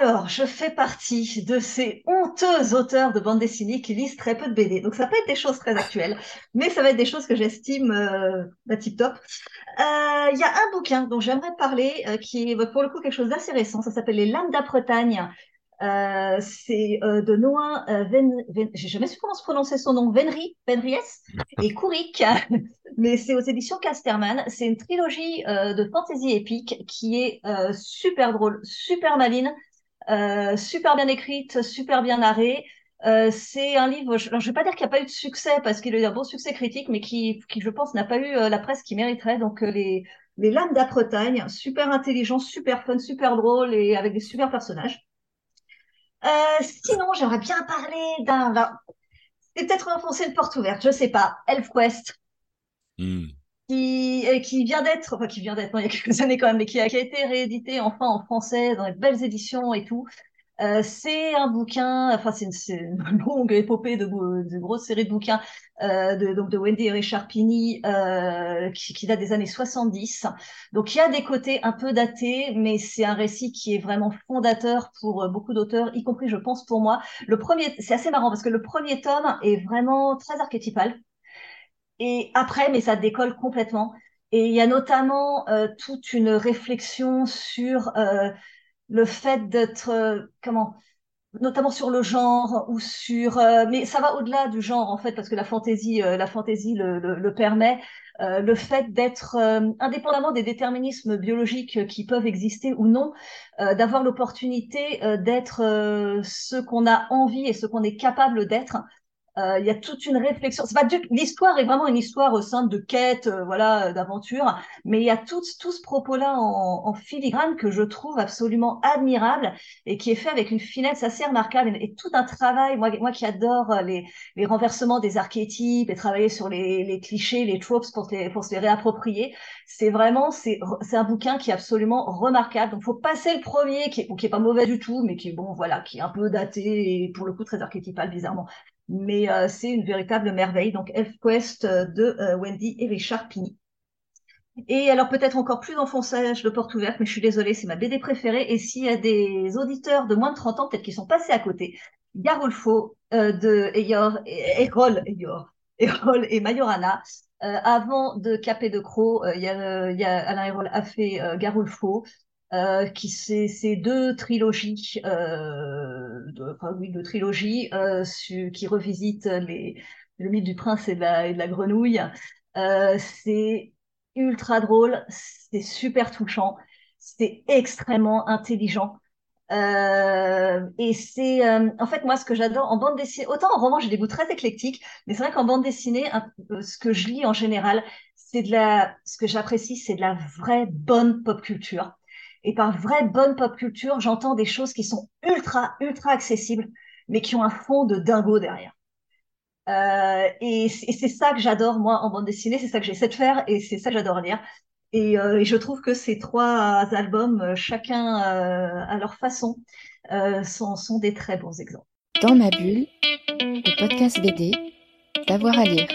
Alors, je fais partie de ces honteux auteurs de bande dessinée qui lisent très peu de BD. Donc, ça peut être des choses très actuelles, mais ça va être des choses que j'estime euh, bah, tip top. Euh, Il y a un bouquin dont j'aimerais parler euh, qui est pour le coup quelque chose d'assez récent. Ça s'appelle Les Lames d'Apretagne. Euh, c'est de Noah euh, Ven, Ven jamais su comment se prononcer son nom, Venry, Venries et Kourik, mais c'est aux éditions Casterman. C'est une trilogie de fantasy épique qui est super drôle, super maline, euh, super bien écrite, super bien narrée. Euh, c'est un livre, je ne vais pas dire qu'il n'y a pas eu de succès parce qu'il a eu un bon succès critique, mais qui, qui je pense, n'a pas eu euh, la presse qui mériterait. Donc, les, les Lames d'Apretagne, super intelligent, super fun, super drôle et avec des super personnages. Sinon, j'aimerais bien parler d'un. C'est peut-être enfoncer une porte ouverte, je sais pas. ElfQuest, Hmm. Qui, euh, qui vient d'être, enfin qui vient d'être, il y a quelques années quand même, mais qui a, été réédité enfin en français dans les belles éditions et tout. Euh, c'est un bouquin, enfin c'est une, longue épopée de, de grosses séries de bouquins euh, de, Wendy et Richard qui, qui date des années 70. Donc il y a des côtés un peu datés, mais c'est un récit qui est vraiment fondateur pour beaucoup d'auteurs, y compris je pense pour moi. Le premier, c'est assez marrant parce que le premier tome est vraiment très archétypal. Et après, mais ça décolle complètement. Et il y a notamment euh, toute une réflexion sur euh, le fait d'être, euh, comment, notamment sur le genre ou sur, euh, mais ça va au-delà du genre en fait, parce que la fantaisie, euh, la fantaisie le, le, le permet. Le fait d'être, indépendamment des déterminismes biologiques qui peuvent exister ou non, d'avoir l'opportunité d'être ce qu'on a envie et ce qu'on est capable d'être. Euh, Il y a toute une réflexion. C'est pas du... L'histoire est vraiment une histoire au sein de quête, euh, voilà, d'aventure, mais il y a tout, tout ce propos-là en, en filigrane que je trouve absolument admirable et qui est fait avec une finesse assez remarquable et, tout un travail. Moi, moi qui adore les, les renversements des archétypes et travailler sur les, les clichés, les tropes pour, les, pour se les réapproprier, c'est vraiment c'est un bouquin qui est absolument remarquable. Donc, faut passer le premier qui est, qui est pas mauvais du tout, mais qui est bon, voilà, qui est un peu daté et pour le coup très archétypal bizarrement mais euh, c'est une véritable merveille. Donc, ElfQuest euh, de euh, Wendy et Richard Pini. Et alors peut-être encore plus enfonçage de porte ouverte, mais je suis désolée, c'est ma BD préférée. Et s'il y a des auditeurs de moins de 30 ans, peut-être qu'ils sont passés à côté, Garulfo de Eyor, Erol, Eyor, Erol et Majorana. Avant de Capet de Croc, Alain Erol a fait Garulfo, euh, qui c'est deux trilogies, euh, de, enfin oui, deux trilogies euh, su- qui revisitent les, le mythe du prince et de la, et de la grenouille. Euh, c'est ultra drôle, c'est super touchant, c'est extrêmement intelligent. Euh, et c'est euh, en fait moi ce que j'adore en bande dessinée, autant en roman j'ai des goûts très éclectiques, mais c'est vrai qu'en bande dessinée, ce que je lis en général, c'est de la, ce que j'apprécie, c'est de la vraie bonne pop culture. Et par vraie bonne pop culture, j'entends des choses qui sont ultra ultra accessibles, mais qui ont un fond de dingo derrière. Euh, et c'est ça que j'adore, moi, en bande dessinée, c'est ça que j'essaie de faire et c'est ça que j'adore lire. Et, euh, et je trouve que ces trois albums, euh, chacun euh, à leur façon, euh, sont, sont des très bons exemples. Dans ma bulle, le podcast BD, d'avoir à lire.